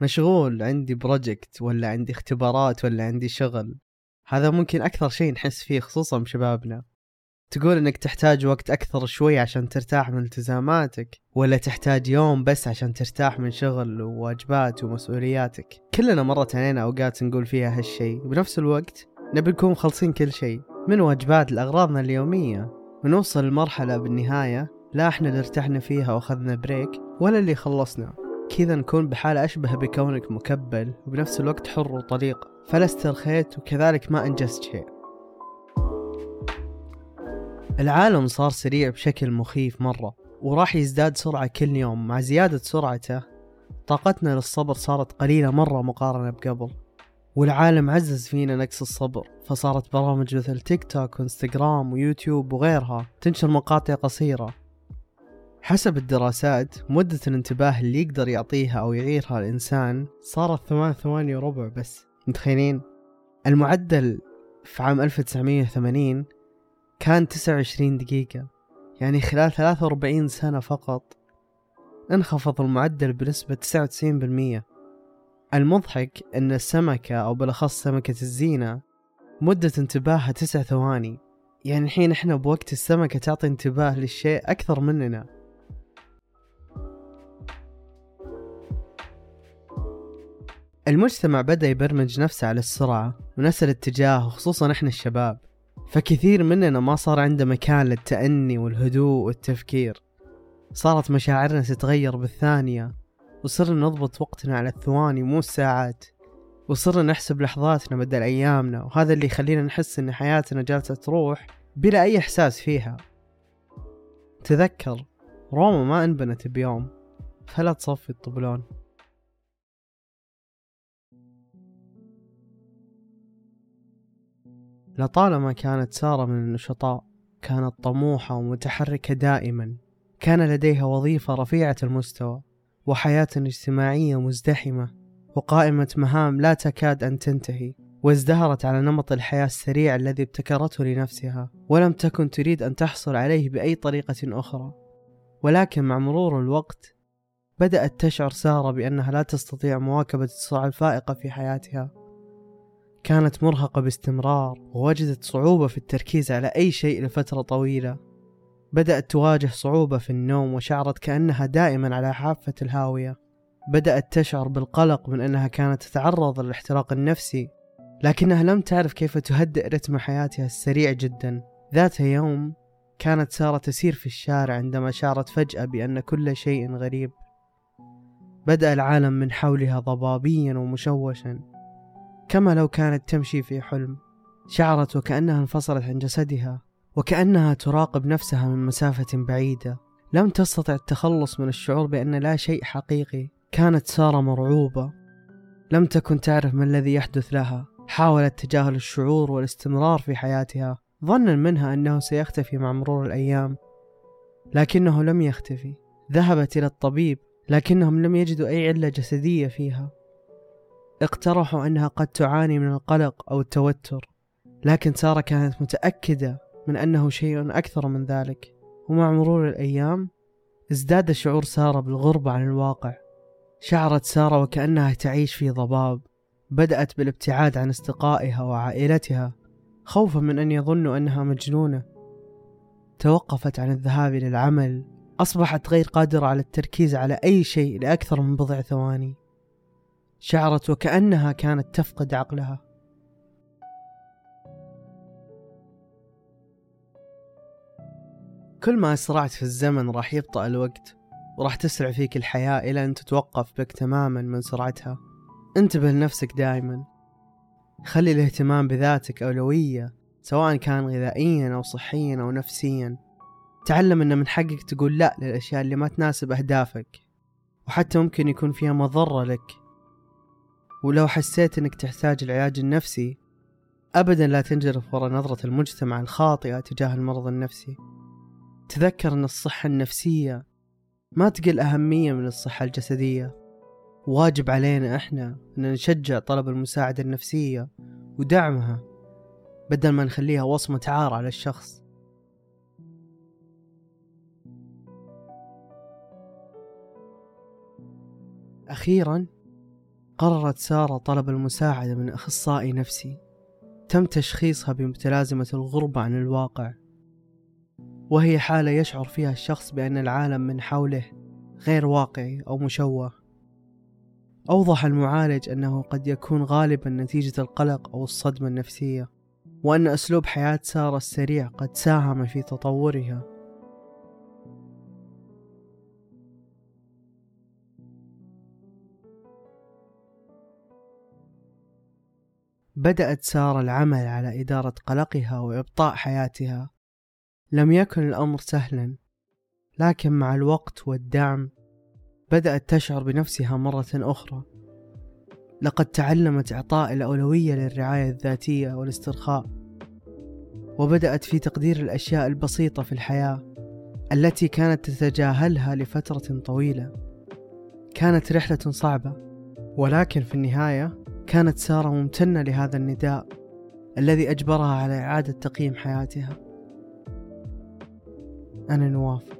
مشغول عندي project ولا عندي اختبارات ولا عندي شغل. هذا ممكن أكثر شيء نحس فيه خصوصا بشبابنا تقول إنك تحتاج وقت أكثر شوي عشان ترتاح من التزاماتك ولا تحتاج يوم بس عشان ترتاح من شغل وواجبات ومسؤولياتك. كلنا مرت علينا أوقات نقول فيها هالشي. وبنفس الوقت نبي نكون مخلصين كل شيء. من واجبات لاغراضنا اليومية؟ ونوصل لمرحلة بالنهاية لا إحنا اللي ارتحنا فيها وأخذنا break ولا اللي خلصنا. كذا نكون بحالة أشبه بكونك مكبل وبنفس الوقت حر وطليق. فلا استرخيت وكذلك ما أنجزت شيء. العالم صار سريع بشكل مخيف مرة وراح يزداد سرعة كل يوم. مع زيادة سرعته طاقتنا للصبر صارت قليلة مرة مقارنة بقبل. والعالم عزز فينا نقص الصبر فصارت برامج مثل تيك توك وانستغرام ويوتيوب وغيرها تنشر مقاطع قصيرة. حسب الدراسات مدة الانتباه اللي يقدر يعطيها أو يعيرها الإنسان صارت ثمان ثواني وربع بس. متخيلين؟ المعدل في عام 1980 كان 29 دقيقة. يعني خلال 43 سنة فقط انخفض المعدل بنسبة 99% المضحك أن السمكة أو بالأخص سمكة الزينة مدة انتباهها تسع ثواني. يعني الحين إحنا بوقت السمكة تعطي انتباه للشيء أكثر مننا. المجتمع بدأ يبرمج نفسه على السرعة ونفس الاتجاه وخصوصا إحنا الشباب. فكثير مننا ما صار عنده مكان للتأني والهدوء والتفكير. صارت مشاعرنا تتغير بالثانية وصرنا نضبط وقتنا على الثواني مو الساعات. وصرنا نحسب لحظاتنا بدل أيامنا وهذا اللي يخلينا نحس إن حياتنا جالسة تروح بلا أي إحساس فيها. تذكر روما ما انبنت بيوم فلا تصفي الطبلون. لطالما كانت سارة من النشطاء كانت طموحة ومتحركة دائما. كان لديها وظيفة رفيعة المستوى وحياة اجتماعية مزدحمة وقائمة مهام لا تكاد أن تنتهي وازدهرت على نمط الحياة السريع الذي ابتكرته لنفسها ولم تكن تريد أن تحصل عليه بأي طريقة أخرى. ولكن مع مرور الوقت بدأت تشعر سارة بأنها لا تستطيع مواكبة السرعة الفائقة في حياتها. كانت مرهقة باستمرار ووجدت صعوبة في التركيز على أي شيء لفترة طويلة. بدأت تواجه صعوبة في النوم وشعرت كأنها دائما على حافة الهاوية. بدأت تشعر بالقلق من أنها كانت تتعرض للاحتراق النفسي لكنها لم تعرف كيف تهدئ رتم حياتها السريع جدا. ذات يوم كانت سارة تسير في الشارع عندما شعرت فجأة بأن كل شيء غريب. بدأ العالم من حولها ضبابيا ومشوشا. كما لو كانت تمشي في حلم شعرت وكأنها انفصلت عن جسدها وكأنها تراقب نفسها من مسافة بعيدة. لم تستطع التخلص من الشعور بأن لا شيء حقيقي كانت سارة مرعوبة. لم تكن تعرف ما الذي يحدث لها. حاولت تجاهل الشعور والاستمرار في حياتها ظنا منها أنه سيختفي مع مرور الأيام. لكنه لم يختفي. ذهبت إلى الطبيب لكنهم لم يجدوا أي علة جسدية فيها. اقترحوا أنها قد تعاني من القلق أو التوتر لكن سارة كانت متأكدة من أنه شيء أكثر من ذلك. ومع مرور الأيام ازداد شعور سارة بالغربة عن الواقع. شعرت سارة وكأنها تعيش في ضباب. بدأت بالابتعاد عن أصدقائها وعائلتها خوفا من أن يظنوا أنها مجنونة. توقفت عن الذهاب إلى العمل. أصبحت غير قادرة على التركيز على أي شيء لأكثر من بضع ثواني. شعرت وكأنها كانت تفقد عقلها. كل ما أسرعت في الزمن راح يبطأ الوقت وراح تسرع فيك الحياة إلى أن تتوقف بك تماما من سرعتها. انتبه لنفسك دائما خلي الاهتمام بذاتك أولوية سواء كان غذائيا أو صحيا أو نفسيا. تعلم أن من حقك تقول لا للأشياء اللي ما تناسب أهدافك وحتى ممكن يكون فيها مضرة لك. ولو حسيت إنك تحتاج العلاج النفسي ابدا لا تنجرف وراء نظرة المجتمع الخاطئة تجاه المرض النفسي. تذكر إن الصحة النفسية ما تقل أهمية من الصحة الجسدية. واجب علينا إحنا إن نشجع طلب المساعدة النفسية ودعمها بدل ما نخليها وصمة عار على الشخص. أخيرا قررت سارة طلب المساعدة من أخصائي نفسي. تم تشخيصها بمتلازمة الغربة عن الواقع. وهي حالة يشعر فيها الشخص بأن العالم من حوله غير واقعي أو مشوه. أوضح المعالج أنه قد يكون غالبا نتيجة القلق أو الصدمة النفسية وأن أسلوب حياة سارة السريع قد ساهم في تطورها. بدأت سارة العمل على إدارة قلقها وإبطاء حياتها. لم يكن الأمر سهلا لكن مع الوقت والدعم بدأت تشعر بنفسها مرة أخرى. لقد تعلمت إعطاء الأولوية للرعاية الذاتية والاسترخاء وبدأت في تقدير الأشياء البسيطة في الحياة التي كانت تتجاهلها لفترة طويلة. كانت رحلة صعبة ولكن في النهاية كانت سارة ممتنة لهذا النداء الذي أجبرها على إعادة تقييم حياتها. أنا نواف.